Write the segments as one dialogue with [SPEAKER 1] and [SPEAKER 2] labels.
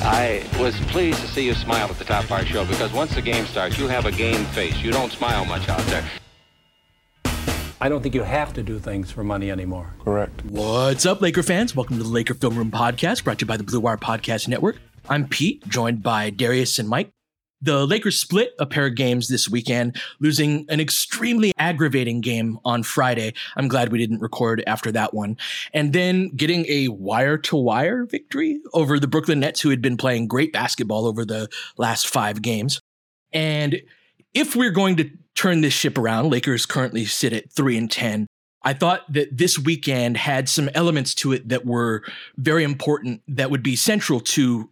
[SPEAKER 1] I was pleased to see you smile at the top of our show because once the game starts, you have a game face. You don't smile much out there.
[SPEAKER 2] I don't think you have to do things for money anymore.
[SPEAKER 3] Correct.
[SPEAKER 4] What's up, Laker fans? Welcome to the Laker Film Room Podcast, brought to you by the Blue Wire Podcast Network. I'm Pete, joined by Darius and Mike. The Lakers split a pair of games this weekend, losing an extremely aggravating game on Friday. I'm glad we didn't record after that one. And then getting a wire to wire victory over the Brooklyn Nets, who had been playing great basketball over the last five games. And if we're going to turn this ship around, Lakers currently sit at 3 and 10. I thought that this weekend had some elements to it that were very important that would be central to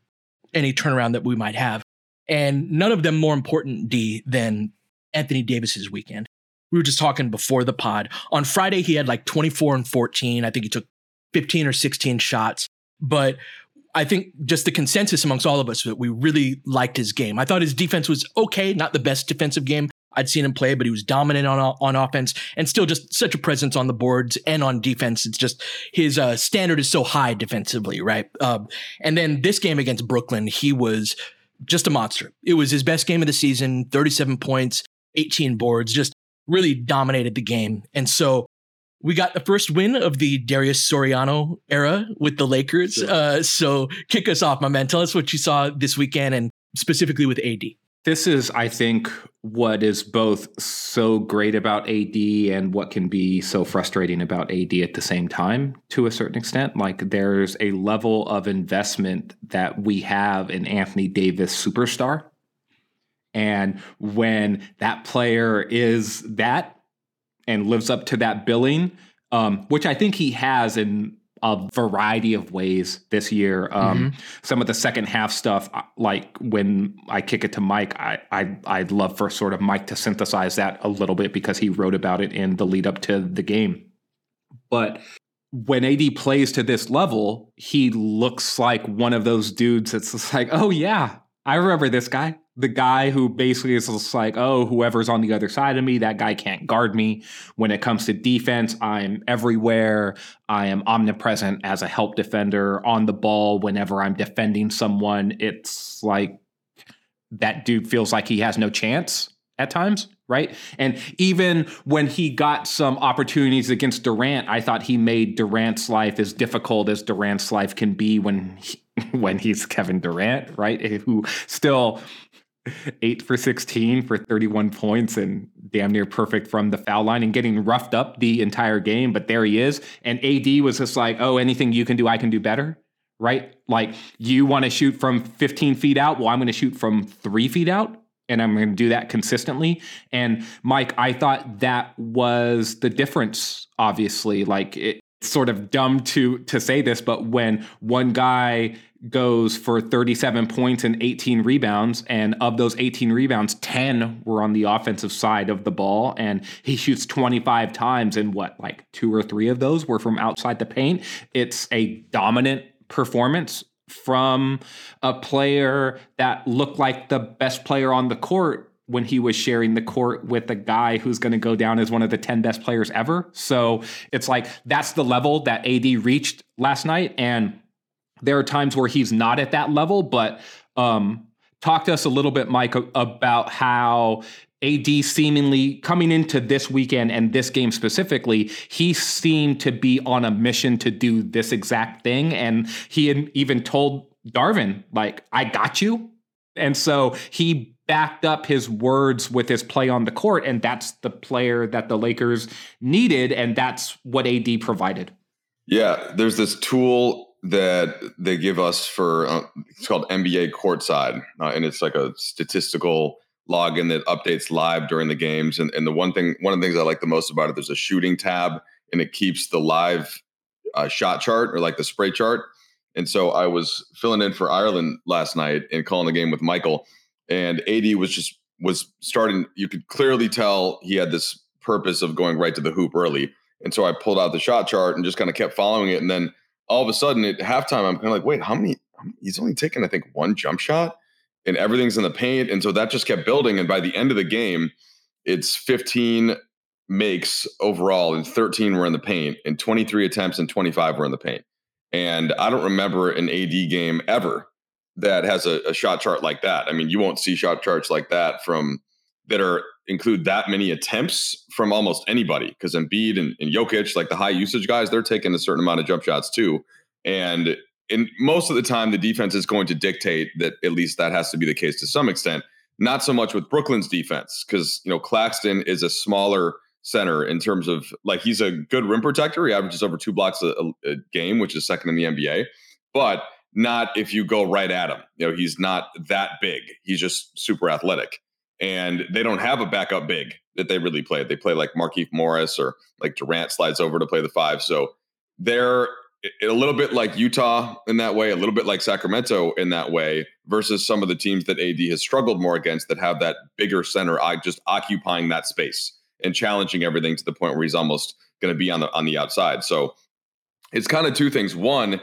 [SPEAKER 4] any turnaround that we might have and none of them more important, D, than Anthony Davis's weekend. We were just talking before the pod. On Friday, he had like 24 and 14. I think he took 15 or 16 shots. But I think just the consensus amongst all of us that we really liked his game. I thought his defense was okay, not the best defensive game I'd seen him play, but he was dominant on on offense and still just such a presence on the boards and on defense. It's just his uh, standard is so high defensively, right? Uh, and then this game against Brooklyn, he was just a monster. It was his best game of the season 37 points, 18 boards, just really dominated the game. And so we got the first win of the Darius Soriano era with the Lakers. Sure. Uh, so kick us off, my man. Tell us what you saw this weekend and specifically with AD.
[SPEAKER 3] This is, I think, what is both so great about AD and what can be so frustrating about AD at the same time to a certain extent. Like there's a level of investment that we have in Anthony Davis superstar. And when that player is that and lives up to that billing, um, which I think he has in a variety of ways this year. Um, mm-hmm. Some of the second half stuff, uh, like when I kick it to Mike, I, I I'd love for sort of Mike to synthesize that a little bit because he wrote about it in the lead up to the game. But when AD plays to this level, he looks like one of those dudes that's like, oh yeah, I remember this guy the guy who basically is just like, oh, whoever's on the other side of me, that guy can't guard me. When it comes to defense, I'm everywhere. I am omnipresent as a help defender on the ball. Whenever I'm defending someone, it's like that dude feels like he has no chance at times, right? And even when he got some opportunities against Durant, I thought he made Durant's life as difficult as Durant's life can be when he, when he's Kevin Durant, right? Who still eight for 16 for 31 points and damn near perfect from the foul line and getting roughed up the entire game. But there he is. And AD was just like, oh, anything you can do, I can do better. Right? Like, you want to shoot from 15 feet out? Well, I'm going to shoot from three feet out. And I'm going to do that consistently. And Mike, I thought that was the difference, obviously. Like, it, sort of dumb to to say this, but when one guy goes for 37 points and 18 rebounds, and of those 18 rebounds, 10 were on the offensive side of the ball, and he shoots 25 times, and what, like two or three of those were from outside the paint. It's a dominant performance from a player that looked like the best player on the court when he was sharing the court with a guy who's going to go down as one of the 10 best players ever. So it's like that's the level that AD reached last night. And there are times where he's not at that level, but um, talk to us a little bit, Mike, about how AD seemingly coming into this weekend and this game specifically, he seemed to be on a mission to do this exact thing. And he had even told Darvin, like, I got you. And so he backed up his words with his play on the court. And that's the player that the Lakers needed. And that's what AD provided.
[SPEAKER 5] Yeah, there's this tool that they give us for uh, it's called NBA Courtside, uh, and it's like a statistical login that updates live during the games. And, and the one thing, one of the things I like the most about it, there's a shooting tab, and it keeps the live uh, shot chart or like the spray chart. And so I was filling in for Ireland last night and calling the game with Mychal, and AD was just was starting. You could clearly tell he had this purpose of going right to the hoop early. And so I pulled out the shot chart and just kind of kept following it. And then all of a sudden at halftime, I'm kind of like, wait, how many? He's only taken, I think, one jump shot and everything's in the paint. And so that just kept building. And by the end of the game, it's 15 makes overall and 13 were in the paint and 23 attempts and 25 were in the paint. And I don't remember an AD game ever that has a, a shot chart like that. I mean, you won't see shot charts like that from that are include that many attempts from almost anybody because Embiid and, and Jokic, like the high usage guys, they're taking a certain amount of jump shots too. And in most of the time, the defense is going to dictate that at least that has to be the case to some extent. Not so much with Brooklyn's defense because you know Claxton is a smaller center in terms of like he's a good rim protector. He averages over two blocks a, a game, which is second in the NBA, but not if you go right at him. You know, he's not that big. He's just super athletic and they don't have a backup big that they really play. They play like Markieff Morris or like Durant slides over to play the five. So they're a little bit like Utah in that way, a little bit like Sacramento in that way, versus some of the teams that AD has struggled more against that have that bigger center just occupying that space and challenging everything to the point where he's almost going to be on the on the outside. So it's kind of two things. One,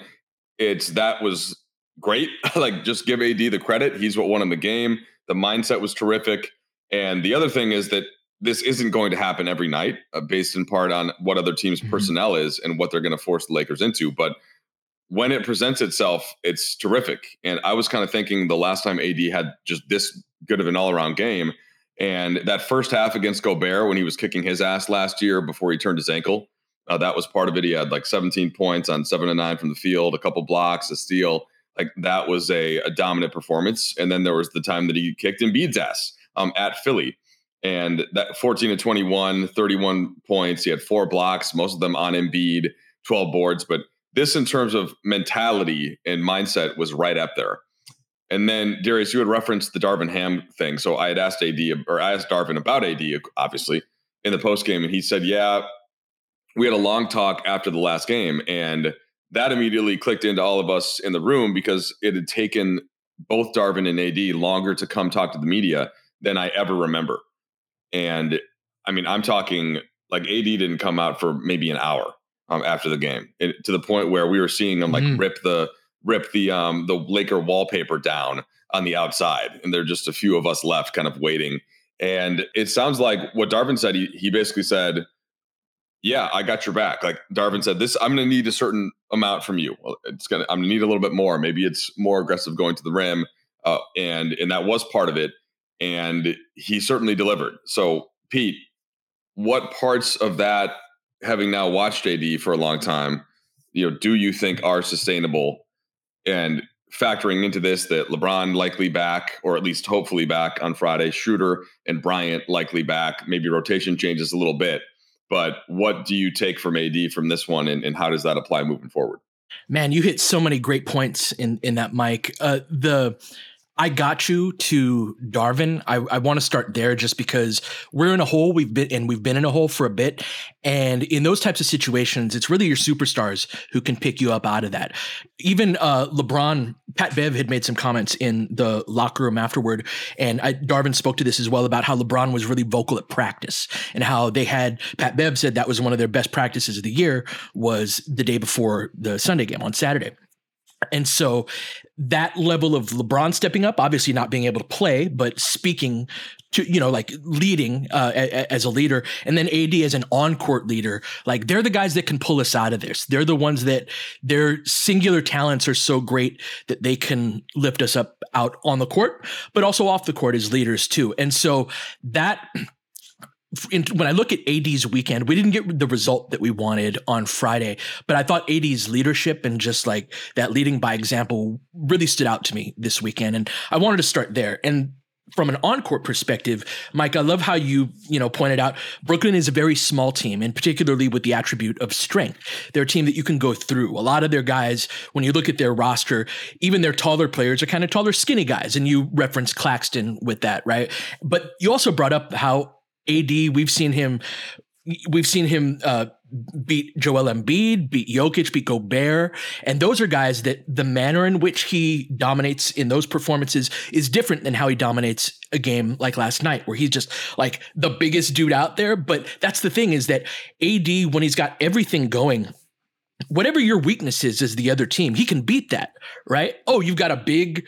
[SPEAKER 5] it's that was great. like just give AD the credit. He's what won in the game. The mindset was terrific. And the other thing is that this isn't going to happen every night, uh, based in part on what other teams' mm-hmm. personnel is and what they're going to force the Lakers into. But when it presents itself, it's terrific. And I was kind of thinking the last time AD had just this good of an all around game. And that first half against Gobert, when he was kicking his ass last year before he turned his ankle, uh, that was part of it. He had like 17 points on seven and nine from the field, a couple blocks, a steal like that was a, a dominant performance. And then there was the time that he kicked Embiid's ass um, at Philly. And that 14 to 21, 31 points. He had four blocks, most of them on Embiid, 12 boards. But this, in terms of mentality and mindset, was right up there. And then, Darius, you had referenced the Darvin Ham thing. So I had asked AD, or I asked Darvin about AD, obviously, in the post game. And he said, Yeah, we had a long talk after the last game. And that immediately clicked into all of us in the room because it had taken both Darvin and AD longer to come talk to the media than I ever remember. And I mean, I'm talking like AD didn't come out for maybe an hour um, after the game, it, to the point where we were seeing him like mm. rip the rip the um, the Laker wallpaper down on the outside, and there are just a few of us left, kind of waiting. And it sounds like what Darvin said. He he basically said, yeah, I got your back. Like Darvin said, this I'm going to need a certain amount from you. It's going to I'm going to need a little bit more. Maybe it's more aggressive going to the rim, uh, and and that was part of it. And he certainly delivered. So Pete, what parts of that, having now watched AD for a long time, you know, do you think are sustainable? And factoring into this, that LeBron likely back, or at least hopefully back on Friday, Schroeder and Bryant likely back. Maybe rotation changes a little bit but what do you take from AD from this one, and, and how does that apply moving forward?
[SPEAKER 4] Man, you hit so many great points in in that, Mike. Uh, the I got you to Darvin. I, I want to start there just because we're in a hole. We've been and we've been in a hole for a bit. And in those types of situations, it's really your superstars who can pick you up out of that. Even uh, LeBron, Pat Bev had made some comments in the locker room afterward, and I, Darvin spoke to this as well about how LeBron was really vocal at practice and how they had Pat Bev said that was one of their best practices of the year was the day before the Sunday game on Saturday. And so that level of LeBron stepping up, obviously not being able to play, but speaking to you know like leading uh, as a leader. And then AD as an on-court leader. Like they're the guys that can pull us out of this. They're the ones that their singular talents are so great that they can lift us up out on the court but also off the court as leaders too. And so that in, when I look at AD's weekend, we didn't get the result that we wanted on Friday, but I thought AD's leadership and just like that leading by example really stood out to me this weekend. And I wanted to start there. And from an on-court perspective, Mike, I love how you, you know, pointed out Brooklyn is a very small team, and particularly with the attribute of strength. They're a team that you can go through. A lot of their guys, when you look at their roster, even their taller players are kind of taller, skinny guys, and you reference Claxton with that, right? But you also brought up how AD, we've seen him, we've seen him uh, beat Joel Embiid, beat Jokic, beat Gobert, and those are guys that the manner in which he dominates in those performances is different than how he dominates a game like last night, where he's just like the biggest dude out there. But that's the thing is that AD, when he's got everything going, whatever your weakness is as the other team, he can beat that, right? Oh, you've got a big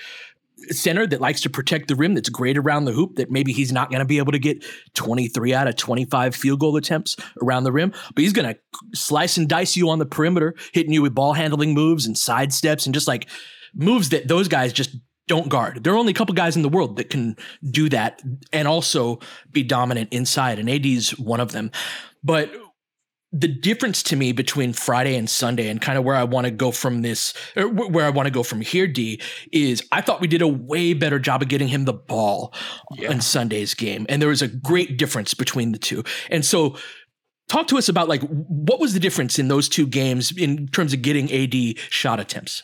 [SPEAKER 4] center that likes to protect the rim, that's great around the hoop, that maybe he's not going to be able to get 23 out of 25 field goal attempts around the rim, but he's going to slice and dice you on the perimeter, hitting you with ball handling moves and side steps and just like moves that those guys just don't guard. There are only a couple guys in the world that can do that and also be dominant inside, and AD's one of them. But the difference to me between Friday and Sunday and kind of where I want to go from this, er, or where I want to go from here, D, is I thought we did a way better job of getting him the ball yeah. in Sunday's game. And there was a great difference between the two. And so talk to us about like what was the difference in those two games in terms of getting AD shot attempts?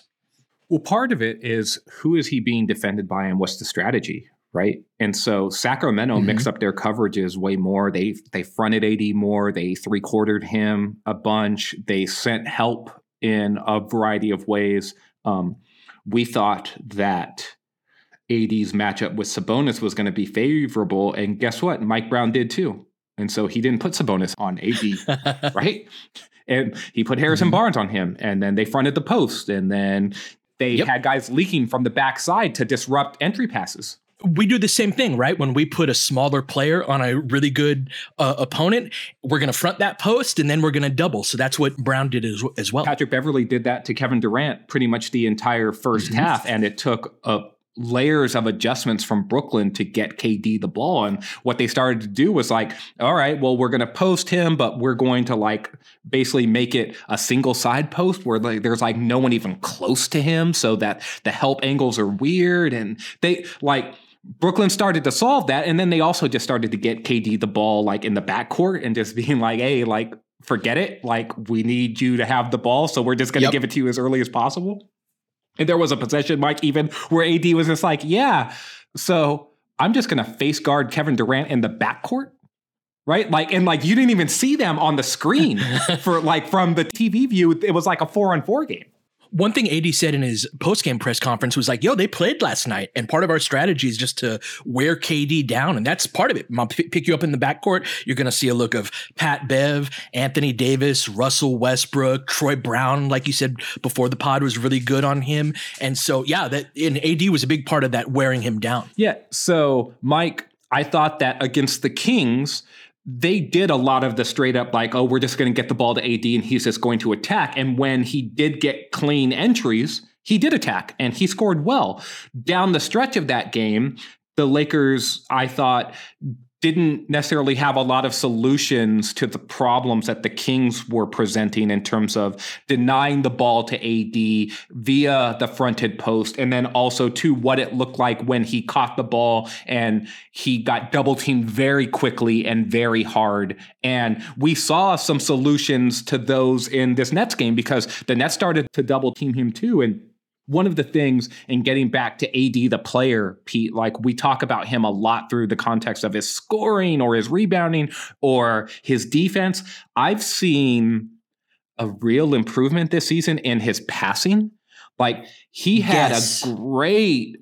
[SPEAKER 3] Well, part of it is who is he being defended by and what's the strategy, right? And so Sacramento mm-hmm. mixed up their coverages way more. They they fronted AD more. They three quartered him a bunch. They sent help in a variety of ways. Um, we thought that AD's matchup with Sabonis was going to be favorable, and guess what? Mike Brown did too. And so he didn't put Sabonis on AD, right? And he put Harrison mm-hmm. Barnes on him, and then they fronted the post, and then they yep. had guys leaking from the backside to disrupt entry passes
[SPEAKER 4] we do the same thing, right? When we put a smaller player on a really good uh, opponent, we're going to front that post and then we're going to double. So that's what Brown did as, as, well.
[SPEAKER 3] Patrick Beverley did that to Kevin Durant pretty much the entire 1st mm-hmm. half, and it took a layers of adjustments from Brooklyn to get KD the ball. And what they started to do was like, all right, well, we're going to post him, but we're going to like basically make it a single side post where like there's like no one even close to him so that the help angles are weird. And they like, Brooklyn started to solve that, and then they also just started to get KD the ball like in the backcourt and just being like, "Hey, like forget it. Like we need you to have the ball, so we're just going to yep. give it to you as early as possible." And there was a possession, Mike, even where AD was just like, "Yeah, so I'm just going to face guard Kevin Durant in the backcourt." Right? Like, and like you didn't even see them on the screen for like from the TV view. It was like a four on four game
[SPEAKER 4] one thing AD said in his post game press conference was like, "Yo, they played last night, and part of our strategy is just to wear KD down, and that's part of it. I'll p- pick you up in the backcourt. You're going to see a look of Pat Bev, Anthony Davis, Russell Westbrook, Troy Brown, like you said before the pod was really good on him, and so yeah, that and AD was a big part of that wearing him down.
[SPEAKER 3] Yeah. So Mike, I thought that against the Kings, they did a lot of the straight up like, oh, we're just going to get the ball to AD and he's just going to attack. And when he did get clean entries, he did attack and he scored well. Down the stretch of that game, the Lakers, I thought, didn't necessarily have a lot of solutions to the problems that the Kings were presenting in terms of denying the ball to AD via the fronted post, and then also to what it looked like when he caught the ball and he got double teamed very quickly and very hard. And we saw some solutions to those in this Nets game because the Nets started to double team him too. And one of the things in getting back to AD the player, Pete, like we talk about him a lot through the context of his scoring or his rebounding or his defense. I've seen a real improvement this season in his passing. Like he had yes. a great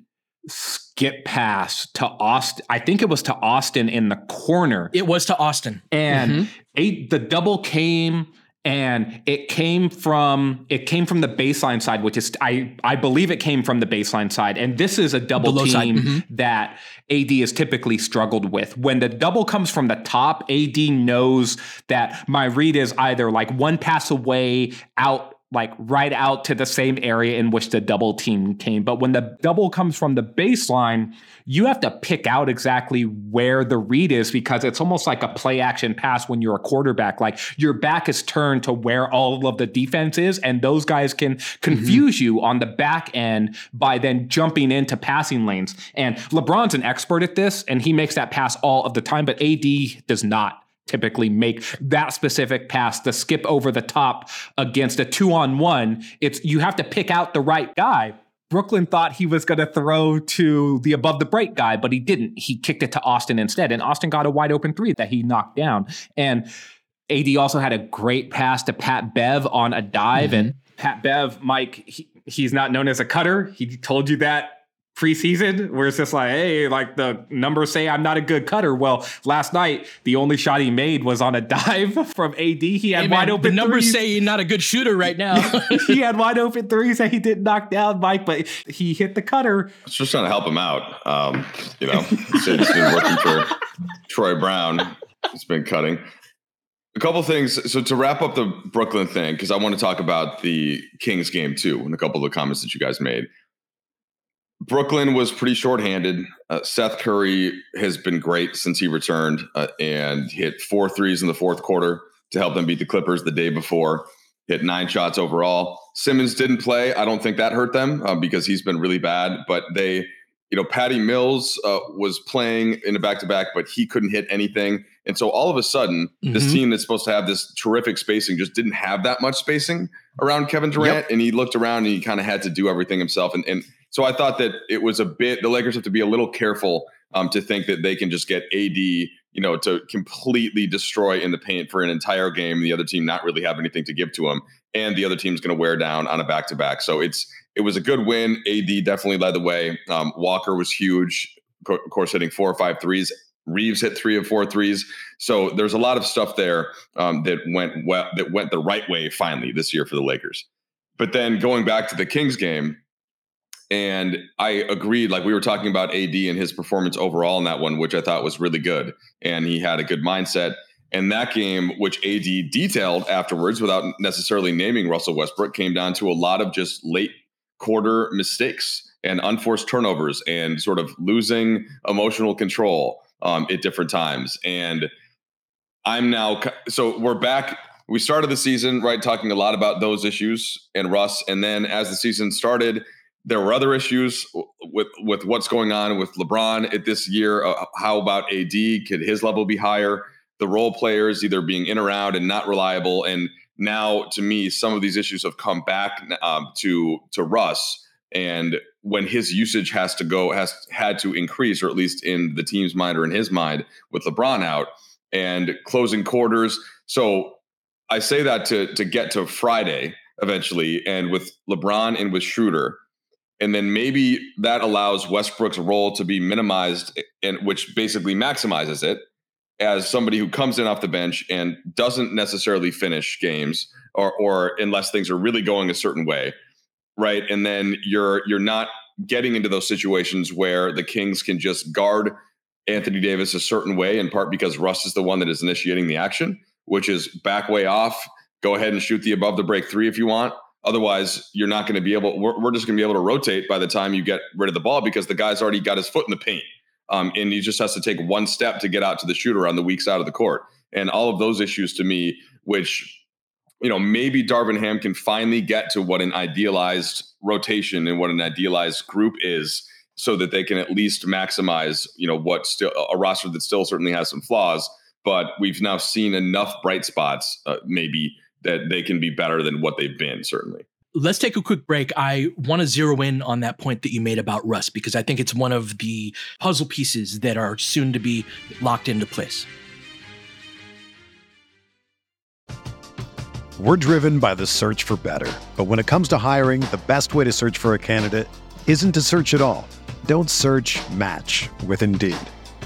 [SPEAKER 3] skip pass to Austin. I think it was to Austin in the corner.
[SPEAKER 4] It was to Austin.
[SPEAKER 3] And mm-hmm. a, the double came and it came from it came from the baseline side which is i i believe it came from the baseline side and this is a double team mm-hmm. that ad is typically struggled with when the double comes from the top ad knows that my read is either like one pass away out like right out to the same area in which the double team came. But when the double comes from the baseline, you have to pick out exactly where the read is because it's almost like a play action pass when you're a quarterback. Like your back is turned to where all of the defense is, and those guys can confuse mm-hmm. you on the back end by then jumping into passing lanes. And LeBron's an expert at this, and he makes that pass all of the time, but AD does not typically make that specific pass to skip over the top against a two on one. It's you have to pick out the right guy. Brooklyn thought he was going to throw to the above the break guy, but he didn't. He kicked it to Austin instead, and Austin got a wide open three that he knocked down. And AD also had a great pass to Pat Bev on a dive, mm-hmm. and Pat Bev, Mike, he, he's not known as a cutter. He told you that preseason where it's just like, hey, like the numbers say I'm not a good cutter. Well, last night the only shot he made was on a dive from AD. He had hey, wide open.
[SPEAKER 4] The numbers
[SPEAKER 3] threes.
[SPEAKER 4] say you're not a good shooter right now.
[SPEAKER 3] he had wide open threes that he didn't knock down, Mike, but he hit the cutter.
[SPEAKER 5] I was just trying to help him out. Um, you know, he's been working for Troy Brown. He's been cutting. A couple things. So to wrap up the Brooklyn thing, because I want to talk about the Kings game too, and a couple of the comments that you guys made. Brooklyn was pretty shorthanded. Uh, Seth Curry has been great since he returned uh, and hit four threes in the fourth quarter to help them beat the Clippers the day before. Hit nine shots overall. Simmons didn't play. I don't think that hurt them uh, because he's been really bad. But they, you know, Patty Mills uh, was playing in a back to back, but he couldn't hit anything. And so all of a sudden, mm-hmm. this team that's supposed to have this terrific spacing just didn't have that much spacing around Kevin Durant. Yep. And he looked around and he kind of had to do everything himself. And, and so I thought that it was a bit, the Lakers have to be a little careful um, to think that they can just get AD, you know, to completely destroy in the paint for an entire game. The other team not really have anything to give to them. And the other team's going to wear down on a back to back. So it's, it was a good win. AD definitely led the way. Um, Walker was huge, of course, hitting four or five threes. Reaves hit three of four threes. So there's a lot of stuff there um, that went well, that went the right way finally this year for the Lakers. But then going back to the Kings game, and I agreed, like we were talking about AD and his performance overall in that one, which I thought was really good. And he had a good mindset. And that game, which AD detailed afterwards without necessarily naming Russell Westbrook, came down to a lot of just late quarter mistakes and unforced turnovers and sort of losing emotional control um, at different times. And I'm now, so we're back. We started the season, right, talking a lot about those issues and Russ. And then as the season started, there were other issues with with what's going on with LeBron at this year. Uh, how about AD? Could his level be higher? The role players either being in or out and not reliable. And now, to me, some of these issues have come back um, to to Russ. And when his usage has to go has had to increase, or at least in the team's mind or in his mind, with LeBron out and closing quarters. So I say that to to get to Friday eventually, and with LeBron and with Schroeder and then maybe that allows Westbrook's role to be minimized, and which basically maximizes it as somebody who comes in off the bench and doesn't necessarily finish games, or or unless things are really going a certain way, right? And then you're you're not getting into those situations where the Kings can just guard Anthony Davis a certain way, in part because Russ is the one that is initiating the action, which is back way off. Go ahead and shoot the above the break three if you want Otherwise, you're not going to be able. We're, we're just going to be able to rotate by the time you get rid of the ball because the guy's already got his foot in the paint, um, and he just has to take one step to get out to the shooter on the weak side of the court. And all of those issues to me, which you know, maybe Darvin Ham can finally get to what an idealized rotation and what an idealized group is, so that they can at least maximize, you know, what still a roster that still certainly has some flaws. But we've now seen enough bright spots, uh, maybe that they can be better than what they've been, certainly.
[SPEAKER 4] Let's take a quick break. I want to zero in on that point that you made about Russ because I think it's one of the puzzle pieces that are soon to be locked into place.
[SPEAKER 6] We're driven by the search for better. But when it comes to hiring, the best way to search for a candidate isn't to search at all. Don't search match with Indeed.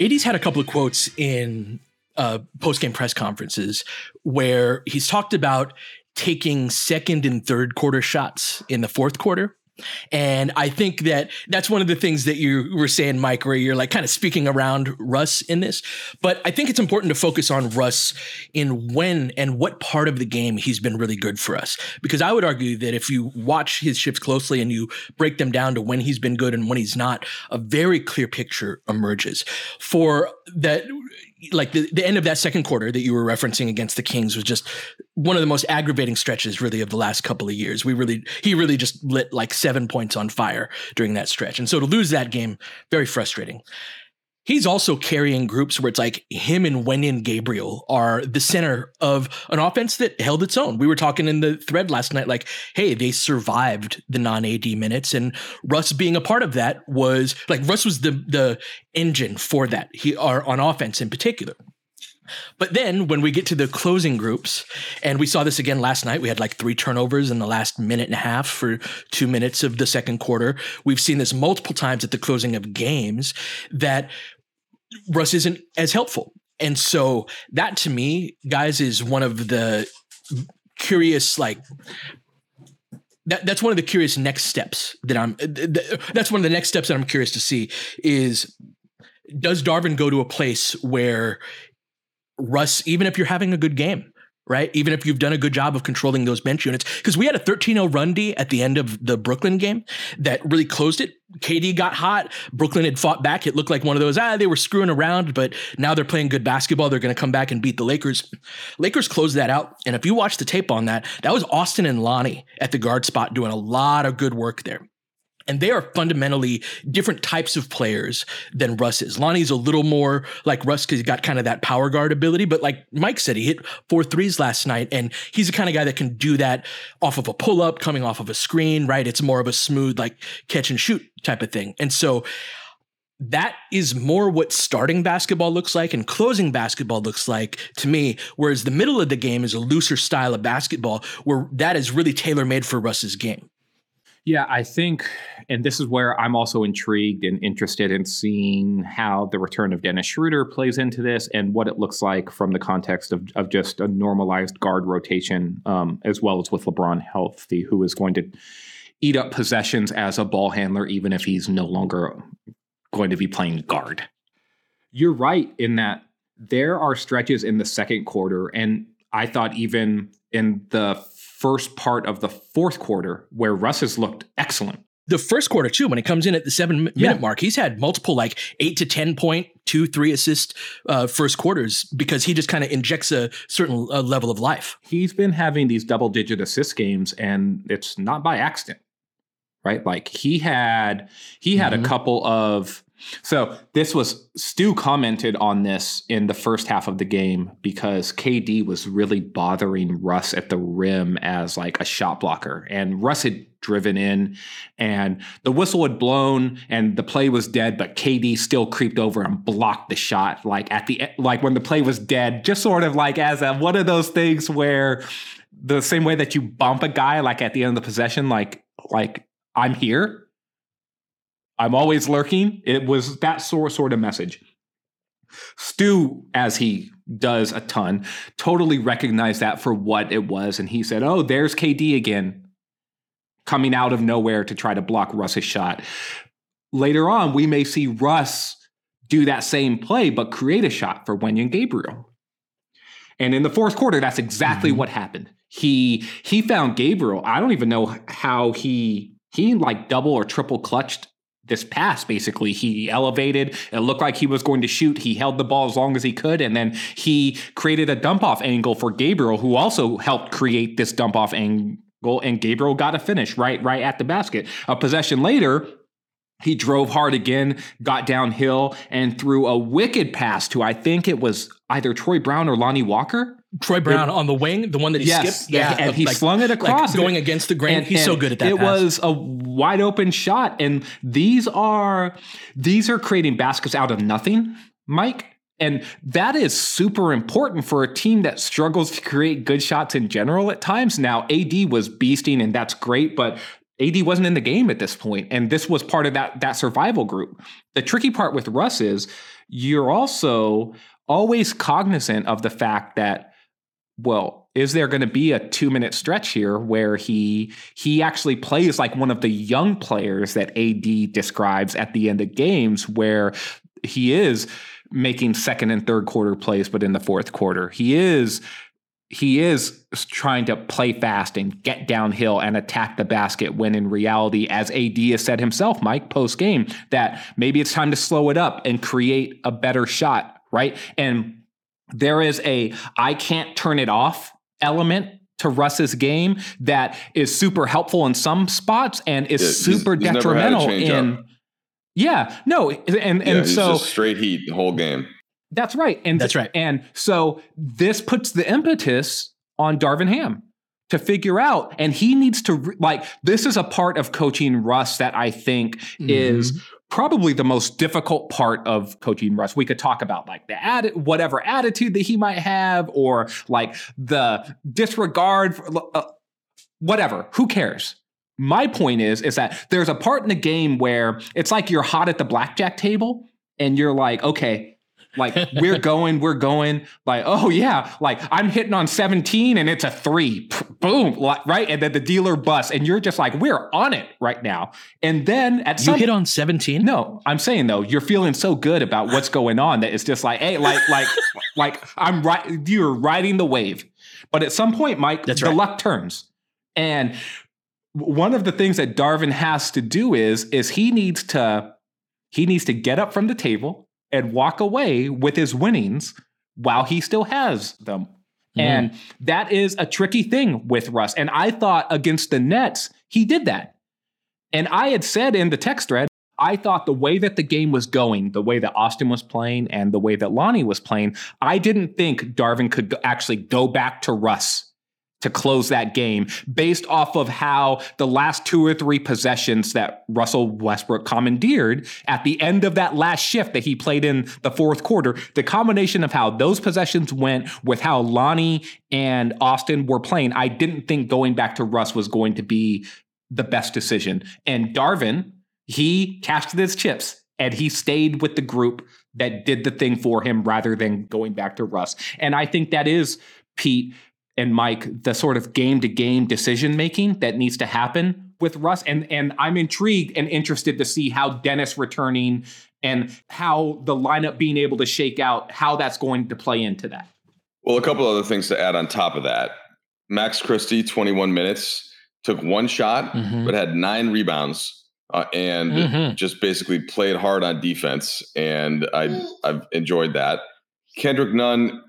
[SPEAKER 4] AD's had a couple of quotes in uh, post game press conferences where he's talked about taking second and third quarter shots in the fourth quarter. And I think that that's one of the things that you were saying, Mike, where you're like kind of speaking around Russ in this. But I think it's important to focus on Russ in when and what part of the game he's been really good for us. Because I would argue that if you watch his shifts closely and you break them down to when he's been good and when he's not, a very clear picture emerges. For that, like the, the end of that second quarter that you were referencing against the Kings was just one of the most aggravating stretches really of the last couple of years. We really he really just lit like seven points on fire during that stretch. And so to lose that game, very frustrating he's also carrying groups where it's like him and Wenyen Gabriel are the center of an offense that held its own. We were talking in the thread last night, like, hey, they survived the non AD minutes, and Russ being a part of that was like Russ was the the engine for that. He are on offense in particular. But then when we get to the closing groups, and we saw this again last night, we had like three turnovers in the last minute and a half for two minutes of the second quarter. We've seen this multiple times at the closing of games that Russ isn't as helpful. And so that to me, guys, is one of the curious, like, that, that's one of the curious next steps that I'm, that's one of the next steps that I'm curious to see is does Darvin go to a place where Russ, even if you're having a good game, right? Even if you've done a good job of controlling those bench units. Because we had a 13 0 run D at the end of the Brooklyn game that really closed it. KD got hot. Brooklyn had fought back. It looked like one of those, ah, they were screwing around, but now they're playing good basketball. They're going to come back and beat the Lakers. Lakers closed that out. And if you watch the tape on that, that was Austin and Lonnie at the guard spot doing a lot of good work there. And they are fundamentally different types of players than Russ is. Lonnie's a little more like Russ because he's got kind of that power guard ability. But like Mike said, he hit four threes last night, and he's the kind of guy that can do that off of a pull up, coming off of a screen, right? It's more of a smooth, like catch and shoot type of thing. And so that is more what starting basketball looks like and closing basketball looks like to me. Whereas the middle of the game is a looser style of basketball where that is really tailor made for Russ's game.
[SPEAKER 3] Yeah, I think, and this is where I'm also intrigued and interested in seeing how the return of Dennis Schroeder plays into this and what it looks like from the context of, of just a normalized guard rotation, um, as well as with LeBron healthy, who is going to eat up possessions as a ball handler, even if he's no longer going to be playing guard. You're right in that there are stretches in the second quarter, and I thought even in the first part of the fourth quarter where Russ has looked excellent.
[SPEAKER 4] The first quarter too, when he comes in at the seven minute yeah. mark, he's had multiple like eight to ten point, two, three assist uh, first quarters because he just kind of injects a certain uh, level of life.
[SPEAKER 3] He's been having these double digit assist games, and it's not by accident, right? Like he had he had mm-hmm. a couple of so this was Stu commented on this in the first half of the game because KD was really bothering Russ at the rim as like a shot blocker, and Russ had driven in, and the whistle had blown, and the play was dead, but KD still creeped over and blocked the shot, like at the like when the play was dead, just sort of like as a, one of those things where the same way that you bump a guy like at the end of the possession, like like I'm here I'm always lurking. It was that sort sort of message. Stu, as he does a ton, totally recognized that for what it was, and he said, "Oh, there's KD again." coming out of nowhere to try to block Russ's shot. Later on, we may see Russ do that same play, but create a shot for Wenyen Gabriel. And in the fourth quarter, that's exactly mm-hmm. what happened. He he found Gabriel. I don't even know how he he like double or triple clutched this pass basically. He elevated. It looked like he was going to shoot. He held the ball as long as he could and then he created a dump off angle for gabriel who also helped create this dump off angle and gabriel got a finish right right at the basket. A possession later he drove hard again, got downhill, and threw a wicked pass to I think it was either Troy Brown or Lonnie Walker.
[SPEAKER 4] Troy Brown it, on the wing, the one that he
[SPEAKER 3] yes,
[SPEAKER 4] skipped.
[SPEAKER 3] Yeah, and he like, slung it across,
[SPEAKER 4] like going against the grain. And, He's so good at that.
[SPEAKER 3] It
[SPEAKER 4] pass.
[SPEAKER 3] was a wide open shot, and these are these are creating baskets out of nothing, Mike. And that is super important for a team that struggles to create good shots in general at times. Now, AD was beasting, and that's great, but AD wasn't in the game at this point, and this was part of that that survival group. The tricky part with Russ is you're also always cognizant of the fact that, well, is there going to be a two minute stretch here where he he actually plays like one of the young players that AD describes at the end of games, where he is making second and third quarter plays, but in the fourth quarter he is he is trying to play fast and get downhill and attack the basket when in reality, as AD has said himself, Mike, post game, that maybe it's time to slow it up and create a better shot, right? And there is a I can't turn it off element to Russ's game that is super helpful in some spots and is yeah, super he's, detrimental in. Up. Yeah, no, and and yeah, so
[SPEAKER 5] straight heat the whole game.
[SPEAKER 3] That's right. And
[SPEAKER 4] that's right.
[SPEAKER 3] And so this puts the impetus on Darvin Ham to figure out and he needs to like this is a part of coaching Russ that I think mm-hmm. is probably the most difficult part of coaching Russ. We could talk about like the whatever attitude that he might have, or like the disregard, for, uh, whatever. Who cares? My point is, is that there's a part in the game where it's like you're hot at the blackjack table, and you're like, okay, like we're going, we're going. Like, oh yeah, like I'm hitting on 17 and it's a three. Boom, right? And then the dealer busts, and you're just like, we're on it right now. And then at
[SPEAKER 4] you
[SPEAKER 3] some,
[SPEAKER 4] hit on 17.
[SPEAKER 3] No, I'm saying though, you're feeling so good about what's going on that it's just like, hey, like, like, like I'm right. You're riding the wave. But at some point, Mike, That's the right. luck turns. And one of the things that Darvin has to do is is he needs to he needs to get up from the table and walk away with his winnings while he still has them. Mm. And that is a tricky thing with Russ. And I thought against the Nets, he did that. And I had said in the text thread, I thought the way that the game was going, the way that Austin was playing, and the way that Lonnie was playing, I didn't think Darvin could actually go back to Russ to close that game based off of how the last two or three possessions that Russell Westbrook commandeered at the end of that last shift that he played in the fourth quarter, the combination of how those possessions went with how Lonnie and Austin were playing, I didn't think going back to Russ was going to be the best decision. And Darvin, he cashed his chips and he stayed with the group that did the thing for him rather than going back to Russ. And I think that is Pete and Mike the sort of game to game decision making that needs to happen with Russ. And and I'm intrigued and interested to see how Dennis returning and how the lineup being able to shake out, how that's going to play into that.
[SPEAKER 5] Well, a couple other things to add on top of that. Max Christie, 21 minutes, took one shot, mm-hmm. but had nine rebounds uh, and mm-hmm. just basically played hard on defense. And I, I've enjoyed that. Kendrick Nunn,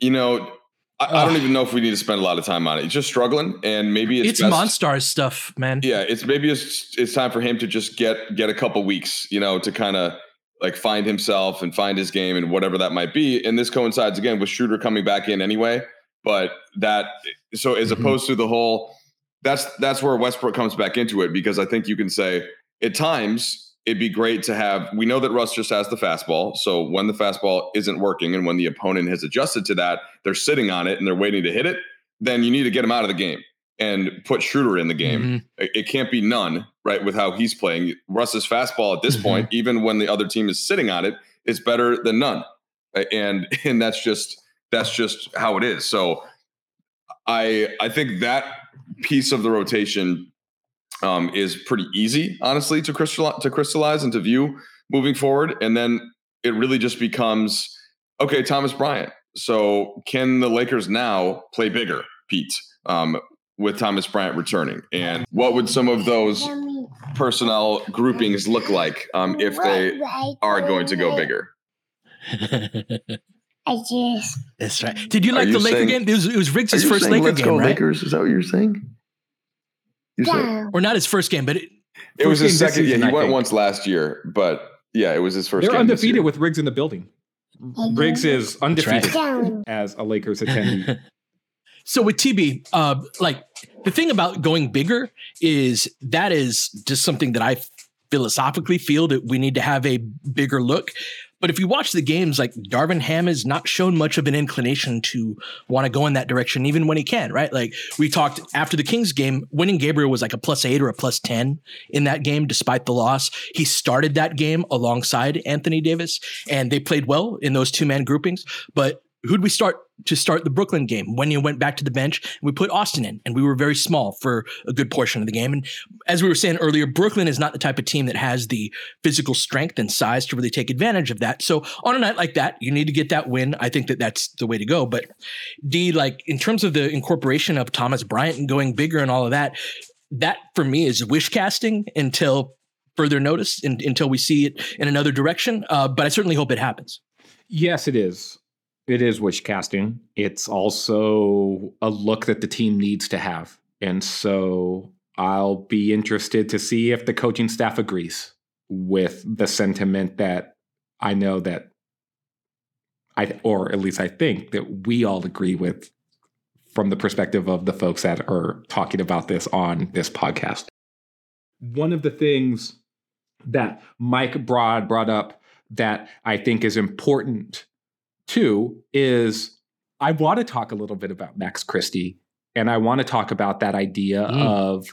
[SPEAKER 5] you know, I, I, don't even know if we need to spend a lot of time on it. He's just struggling, and maybe it's,
[SPEAKER 4] it's Monstars stuff, man.
[SPEAKER 5] Yeah, it's maybe it's it's time for him to just get get a couple weeks, you know, to kind of like find himself and find his game and whatever that might be. And this coincides again with Schroeder coming back in anyway. But that so as mm-hmm. opposed to the whole that's that's where Westbrook comes back into it because I think you can say at times it'd be great to have. We know that Russ just has the fastball. So when the fastball isn't working and when the opponent has adjusted to that, they're sitting on it and they're waiting to hit it, then you need to get him out of the game and put Schroeder in the game. Mm-hmm. It can't be Nunn, right, with how he's playing. Russ's fastball at this mm-hmm. point, even when the other team is sitting on it, is better than Nunn. And and that's just that's just how it is. So I I think that piece of the rotation um, is pretty easy, honestly, to crystallize, to crystallize and to view moving forward. And then it really just becomes okay, Thomas Bryant. So can the Lakers now play bigger, Pete, um, with Thomas Bryant returning? And what would some of those personnel groupings look like um, if they are going to go bigger?
[SPEAKER 7] I just.
[SPEAKER 4] That's right. Did you like
[SPEAKER 5] you
[SPEAKER 4] the Laker
[SPEAKER 5] saying-
[SPEAKER 4] game? It was, it was Riggs'
[SPEAKER 5] Are you
[SPEAKER 4] first
[SPEAKER 5] saying,
[SPEAKER 4] Laker
[SPEAKER 5] Let's
[SPEAKER 4] game,
[SPEAKER 5] go
[SPEAKER 4] right?
[SPEAKER 5] Lakers. Is that what you're saying? You said-
[SPEAKER 7] Yeah.
[SPEAKER 4] Or not his first game, but it,
[SPEAKER 5] it was his
[SPEAKER 3] game this
[SPEAKER 5] second. Yeah, he
[SPEAKER 3] I
[SPEAKER 5] went
[SPEAKER 3] think.
[SPEAKER 5] once last year, but yeah, it was his 1st
[SPEAKER 3] They're
[SPEAKER 5] game. this
[SPEAKER 3] undefeated
[SPEAKER 5] year.
[SPEAKER 3] with Riggs in the building. Riggs is undefeated
[SPEAKER 7] Down.
[SPEAKER 3] as a Lakers attendee.
[SPEAKER 4] So with TB, uh, like the thing about going bigger is that is just something that I philosophically feel that we need to have a bigger look. But if you watch the games, like Darvin Ham has not shown much of an inclination to want to go in that direction, even when he can, right? Like we talked after the Kings game, Wenyen Gabriel was like a plus eight or a plus 10 in that game, despite the loss. He started that game alongside Anthony Davis, and they played well in those two man groupings. But who'd we start to start the Brooklyn game when you went back to the bench? We put Austin in, and we were very small for a good portion of the game. And as we were saying earlier, Brooklyn is not the type of team that has the physical strength and size to really take advantage of that. So on a night like that, you need to get that win. I think that that's the way to go. But D, like in terms of the incorporation of Thomas Bryant and going bigger and all of that, that for me is wish casting until further notice and until we see it in another direction. Uh, but I certainly hope it happens.
[SPEAKER 3] Yes, it is. It is wish casting. It's also a look that the team needs to have. And so I'll be interested to see if the coaching staff agrees with the sentiment that I know that I, or at least I think that we all agree with from the perspective of the folks that are talking about this on this podcast. One of the things that Mike Broad brought up that I think is important too is I want to talk a little bit about Max Christie and I want to talk about that idea
[SPEAKER 4] Mm.
[SPEAKER 3] of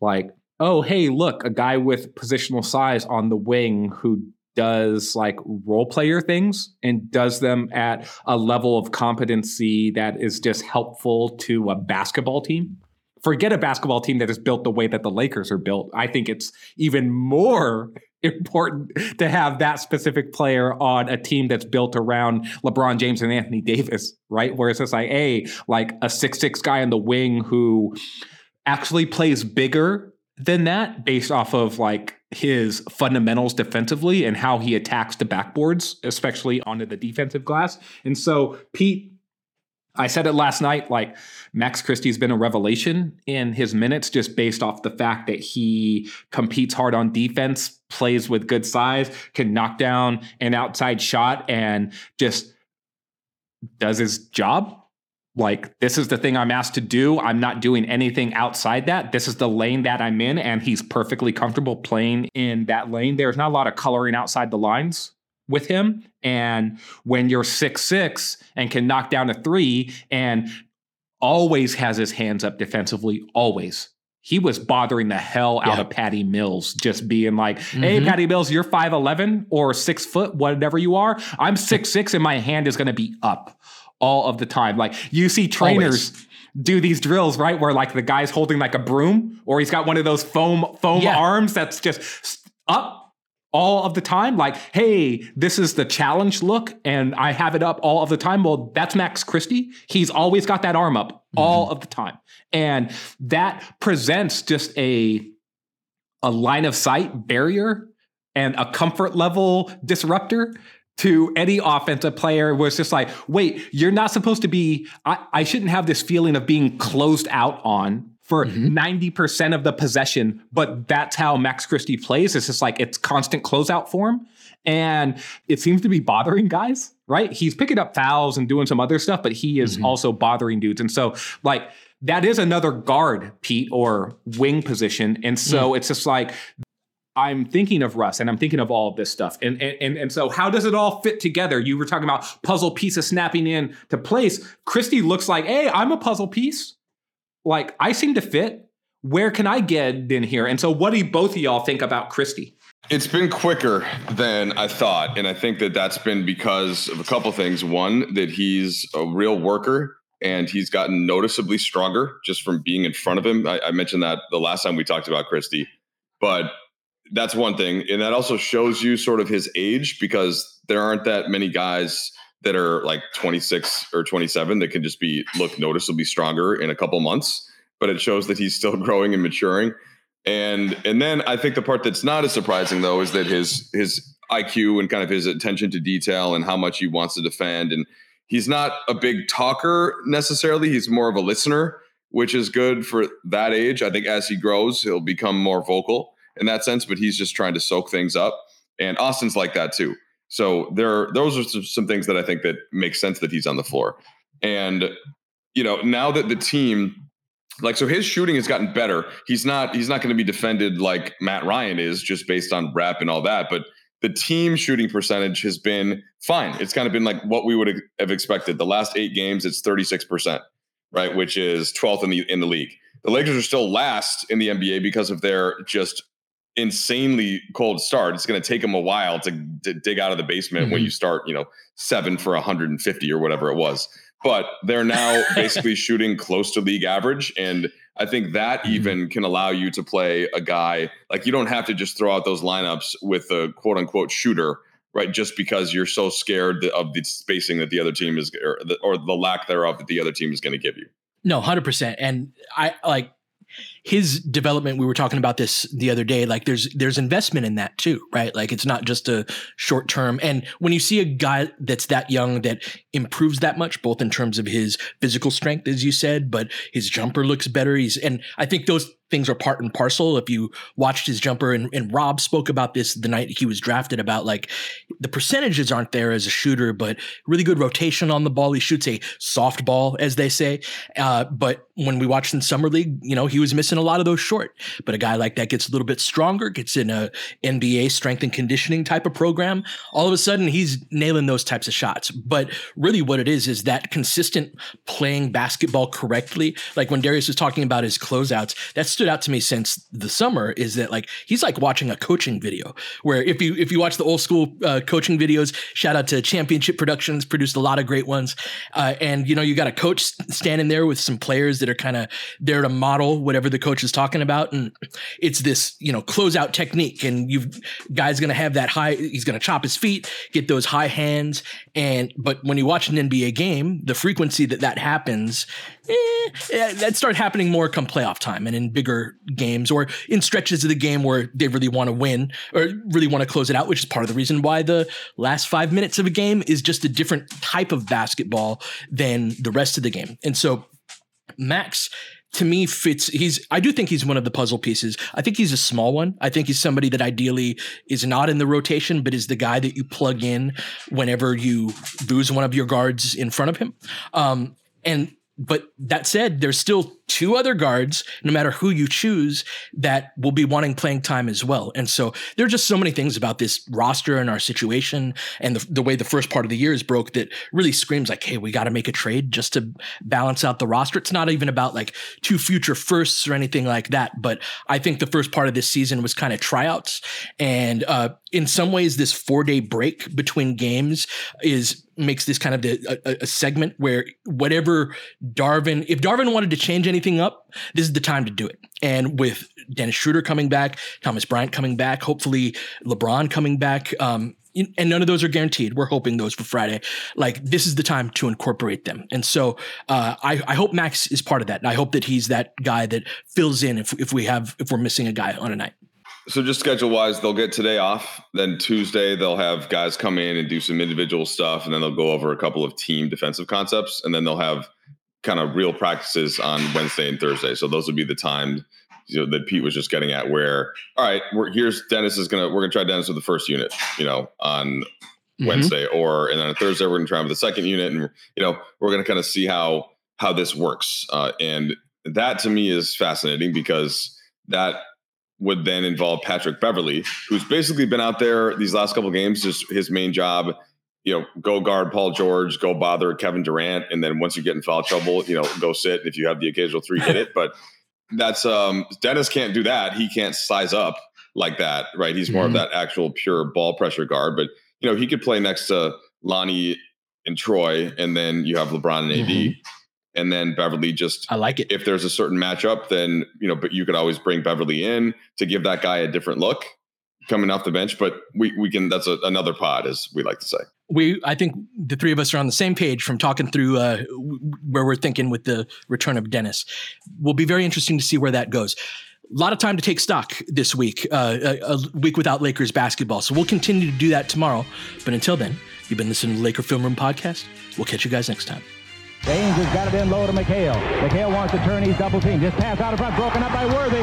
[SPEAKER 3] like, oh, hey, look, a guy with positional size on the wing who does like role player things and does them at a level of competency that is just helpful to a basketball team. Forget a basketball team that is built the way that the Lakers are built. I think it's even more important to have that specific player on a team that's built around LeBron James and Anthony Davis, right? Whereas it's like, hey, like a six six guy in the wing who actually plays bigger than that based off of like his fundamentals defensively and how he attacks the backboards, especially onto the defensive glass. And so, Pete, I said it last night, like Max Christie's been a revelation in his minutes just based off the fact that he competes hard on defense, plays with good size, can knock down an outside shot, and just does his job. Like, this is the thing I'm asked to do. I'm not doing anything outside that. This is the lane that I'm in, and he's perfectly comfortable playing in that lane. There's not a lot of coloring outside the lines with him. And when you're six six and can knock down a three and always has his hands up defensively, always. He was bothering the hell out
[SPEAKER 4] Yeah.
[SPEAKER 3] of Patty Mills, just being like, hey,
[SPEAKER 4] Mhm.
[SPEAKER 3] Patty Mills, you're 5'11 or six foot, whatever you are. I'm six six and my hand is gonna be up all of the time. Like you see trainers do these drills, right? Where like the guy's holding like a broom or he's got one of those foam foam
[SPEAKER 4] Yeah.
[SPEAKER 3] arms that's just up all of the time like hey this is the challenge look and i have it up all of the time. Well that's max christie. He's always got that arm up all mm-hmm. of the time. And that presents just a a line of sight barrier and a comfort level disruptor to any offensive player was just like, wait, you're not supposed to be, I, I shouldn't have this feeling of being closed out on for mm-hmm. 90% of the possession, but that's how Max Christie plays. It's just like it's constant closeout form. And it seems to be bothering guys, right? He's picking up fouls and doing some other stuff, but he is mm-hmm. also bothering dudes. And so, like, that is another guard, Pete, or wing position. And so mm. it's just like, I'm thinking of Russ and I'm thinking of all of this stuff. And, and and so how does it all fit together? You were talking about puzzle pieces snapping in to place. Christie looks like, hey, I'm a puzzle piece. Like I seem to fit. Where can I get in here? And so what do both of y'all think about Christie?
[SPEAKER 5] It's been quicker than I thought, and I think that that's been because of a couple things. One, that he's a real worker, and he's gotten noticeably stronger just from being in front of him. I, I mentioned that the last time we talked about Christie, but that's one thing, and that also shows you sort of his age because there aren't that many guys that are like 26 or 27 that can just be look noticeably stronger in a couple months but it shows that he's still growing and maturing. And and then i think the part that's not as surprising though is that his his iq and kind of his attention to detail and how much he wants to defend. And he's not a big talker necessarily. He's more of a listener which is good for that age. I think as he grows he'll become more vocal in that sense but he's just trying to soak things up. And austin's like that too so there, those are some, things that I think that make sense that he's on the floor. And you know, now that the team, like, so his shooting has gotten better. He's not he's not going to be defended like Matt Ryan is just based on rep and all that, but the team shooting percentage has been fine. It's kind of been like what we would have expected. The last eight games, it's 36%, right? Which is 12th in the in the league. The Lakers are still last in the NBA because of their just insanely cold start. It's going to take them a while to, to dig out of the basement mm-hmm. when you start, you know, seven for 150 or whatever it was. But they're now basically shooting close to league average. And I think that mm-hmm. even can allow you to play a guy like you don't have to just throw out those lineups with a quote unquote shooter, right? Just because you're so scared of the spacing that the other team is, or the, or the lack thereof that the other team is going to give you.
[SPEAKER 4] No, 100%. And I like, his development we were talking about this the other day like there's there's investment in that too right? Like it's not just a short term. And when you see a guy that's that young that improves that much both in terms of his physical strength as you said but his jumper looks better he's and i think those things are part and parcel. If you watched his jumper, and, and Rob spoke about this the night he was drafted about like the percentages aren't there as a shooter, but really good rotation on the ball. He shoots a soft ball, as they say. Uh, but when we watched in summer league, you know, he was missing a lot of those short. But a guy like that gets a little bit stronger, gets in a NBA strength and conditioning type of program. All of a sudden, he's nailing those types of shots. But really, what it is is that consistent playing basketball correctly. Like when Darius was talking about his closeouts, that's stood out to me since the summer is that like he's like watching a coaching video where if you if you watch the old school uh, coaching videos shout out to championship productions produced a lot of great ones. Uh, and you know you got a coach standing there with some players that are kind of there to model whatever the coach is talking about. And it's this you know closeout technique. And you guys gonna have that high he's gonna chop his feet get those high hands and but when you watch an nba game the frequency that that happens eh, that started happening more come playoff time and in bigger games or in stretches of the game where they really want to win or really want to close it out, which is part of the reason why the last five minutes of a game is just a different type of basketball than the rest of the game. And so Max to me fits he's I do think he's one of the puzzle pieces. I think he's a small one. I think he's somebody that ideally is not in the rotation but is the guy that you plug in whenever you lose one of your guards in front of him. Um, and but that said, there's still two other guards, no matter who you choose, that will be wanting playing time as well. And so there are just so many things about this roster and our situation and the, the way the first part of the year is broke that really screams like, hey, we got to make a trade just to balance out the roster. It's not even about like two future firsts or anything like that. But I think the first part of this season was kind of tryouts. And uh, in some ways, this four day break between games is makes this kind of a, a, segment where whatever Darvin, if Darvin wanted to change anything up, this is the time to do it. And with Dennis Schroeder coming back, Thomas Bryant coming back, hopefully LeBron coming back, um, and none of those are guaranteed. We're hoping those for Friday. Like this is the time to incorporate them. And so uh, I, I hope Max is part of that. And I hope that he's that guy that fills in if if we have if we're missing a guy on a night.
[SPEAKER 5] So just schedule wise, they'll get today off. Then Tuesday they'll have guys come in and do some individual stuff, and then they'll go over a couple of team defensive concepts, and then they'll have kind of real practices on Wednesday and Thursday. So those would be the time you know that Pete was just getting at. Where all right, we're, here's Dennis is gonna we're gonna try Dennis with the first unit, you know, on mm-hmm. Wednesday, or and then on Thursday we're gonna try him with the second unit, and you know we're gonna kind of see how how this works. Uh, and that to me is fascinating because that would then involve Patrick Beverley, who's basically been out there these last couple games. Just his main job, you know, go guard Paul George, go bother Kevin Durant, and then once you get in foul trouble, you know, go sit. If you have the occasional three, hit it. But that's um Dennis can't do that. He can't size up like that, right? He's more mm-hmm. of that actual pure ball pressure guard. But you know, he could play next to Lonnie and Troy, and then you have LeBron and AD. Mm-hmm. and then Beverley just
[SPEAKER 4] I like it.
[SPEAKER 5] if there's a certain matchup, then you know, but you could always bring Beverley in to give that guy a different look coming off the bench. But we we can that's a, another pod, as we like to say.
[SPEAKER 4] we I think the three of us are on the same page from talking through uh, where we're thinking with the return of Dennis. Will be very interesting to see where that goes. A lot of time to take stock this week, uh, a, a week without Lakers basketball. So we'll continue to do that tomorrow. But until then, you've been listening to the Laker Film Room podcast. We'll catch you guys next time.
[SPEAKER 8] James has got it in low to McHale. McHale wants to turn. He's double team. Just pass out in front. Broken up by Worthy.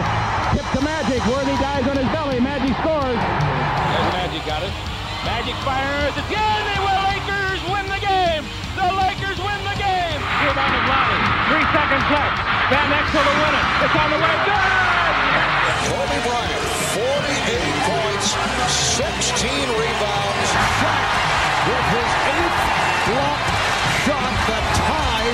[SPEAKER 8] Tip to Magic. Worthy dies on his belly. Magic scores.
[SPEAKER 7] There's Magic got it. Magic fires again. They will. Lakers win the game. The Lakers win the game. Rebound is Lonnie. Three seconds left. Van Exel to win it. It's on the way. Good.
[SPEAKER 9] Kobe Bryant, 48 points, 16 rebounds, Shaq with his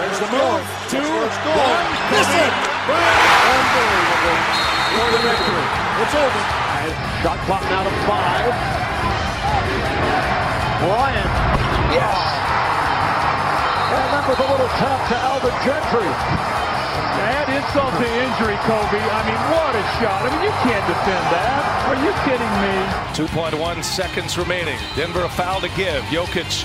[SPEAKER 10] There's the move.
[SPEAKER 7] Two.
[SPEAKER 10] One. Listen.
[SPEAKER 7] Unbelievable. For the victory. It's over. Shot clock now to five. Bryant. Yes. And that was a little tough to Alvin Gentry. Add insult to injury, Kobe. I mean, what a shot. I mean, you can't defend that. Are you kidding me?
[SPEAKER 11] 2.1 seconds remaining. Denver a foul to give. Jokic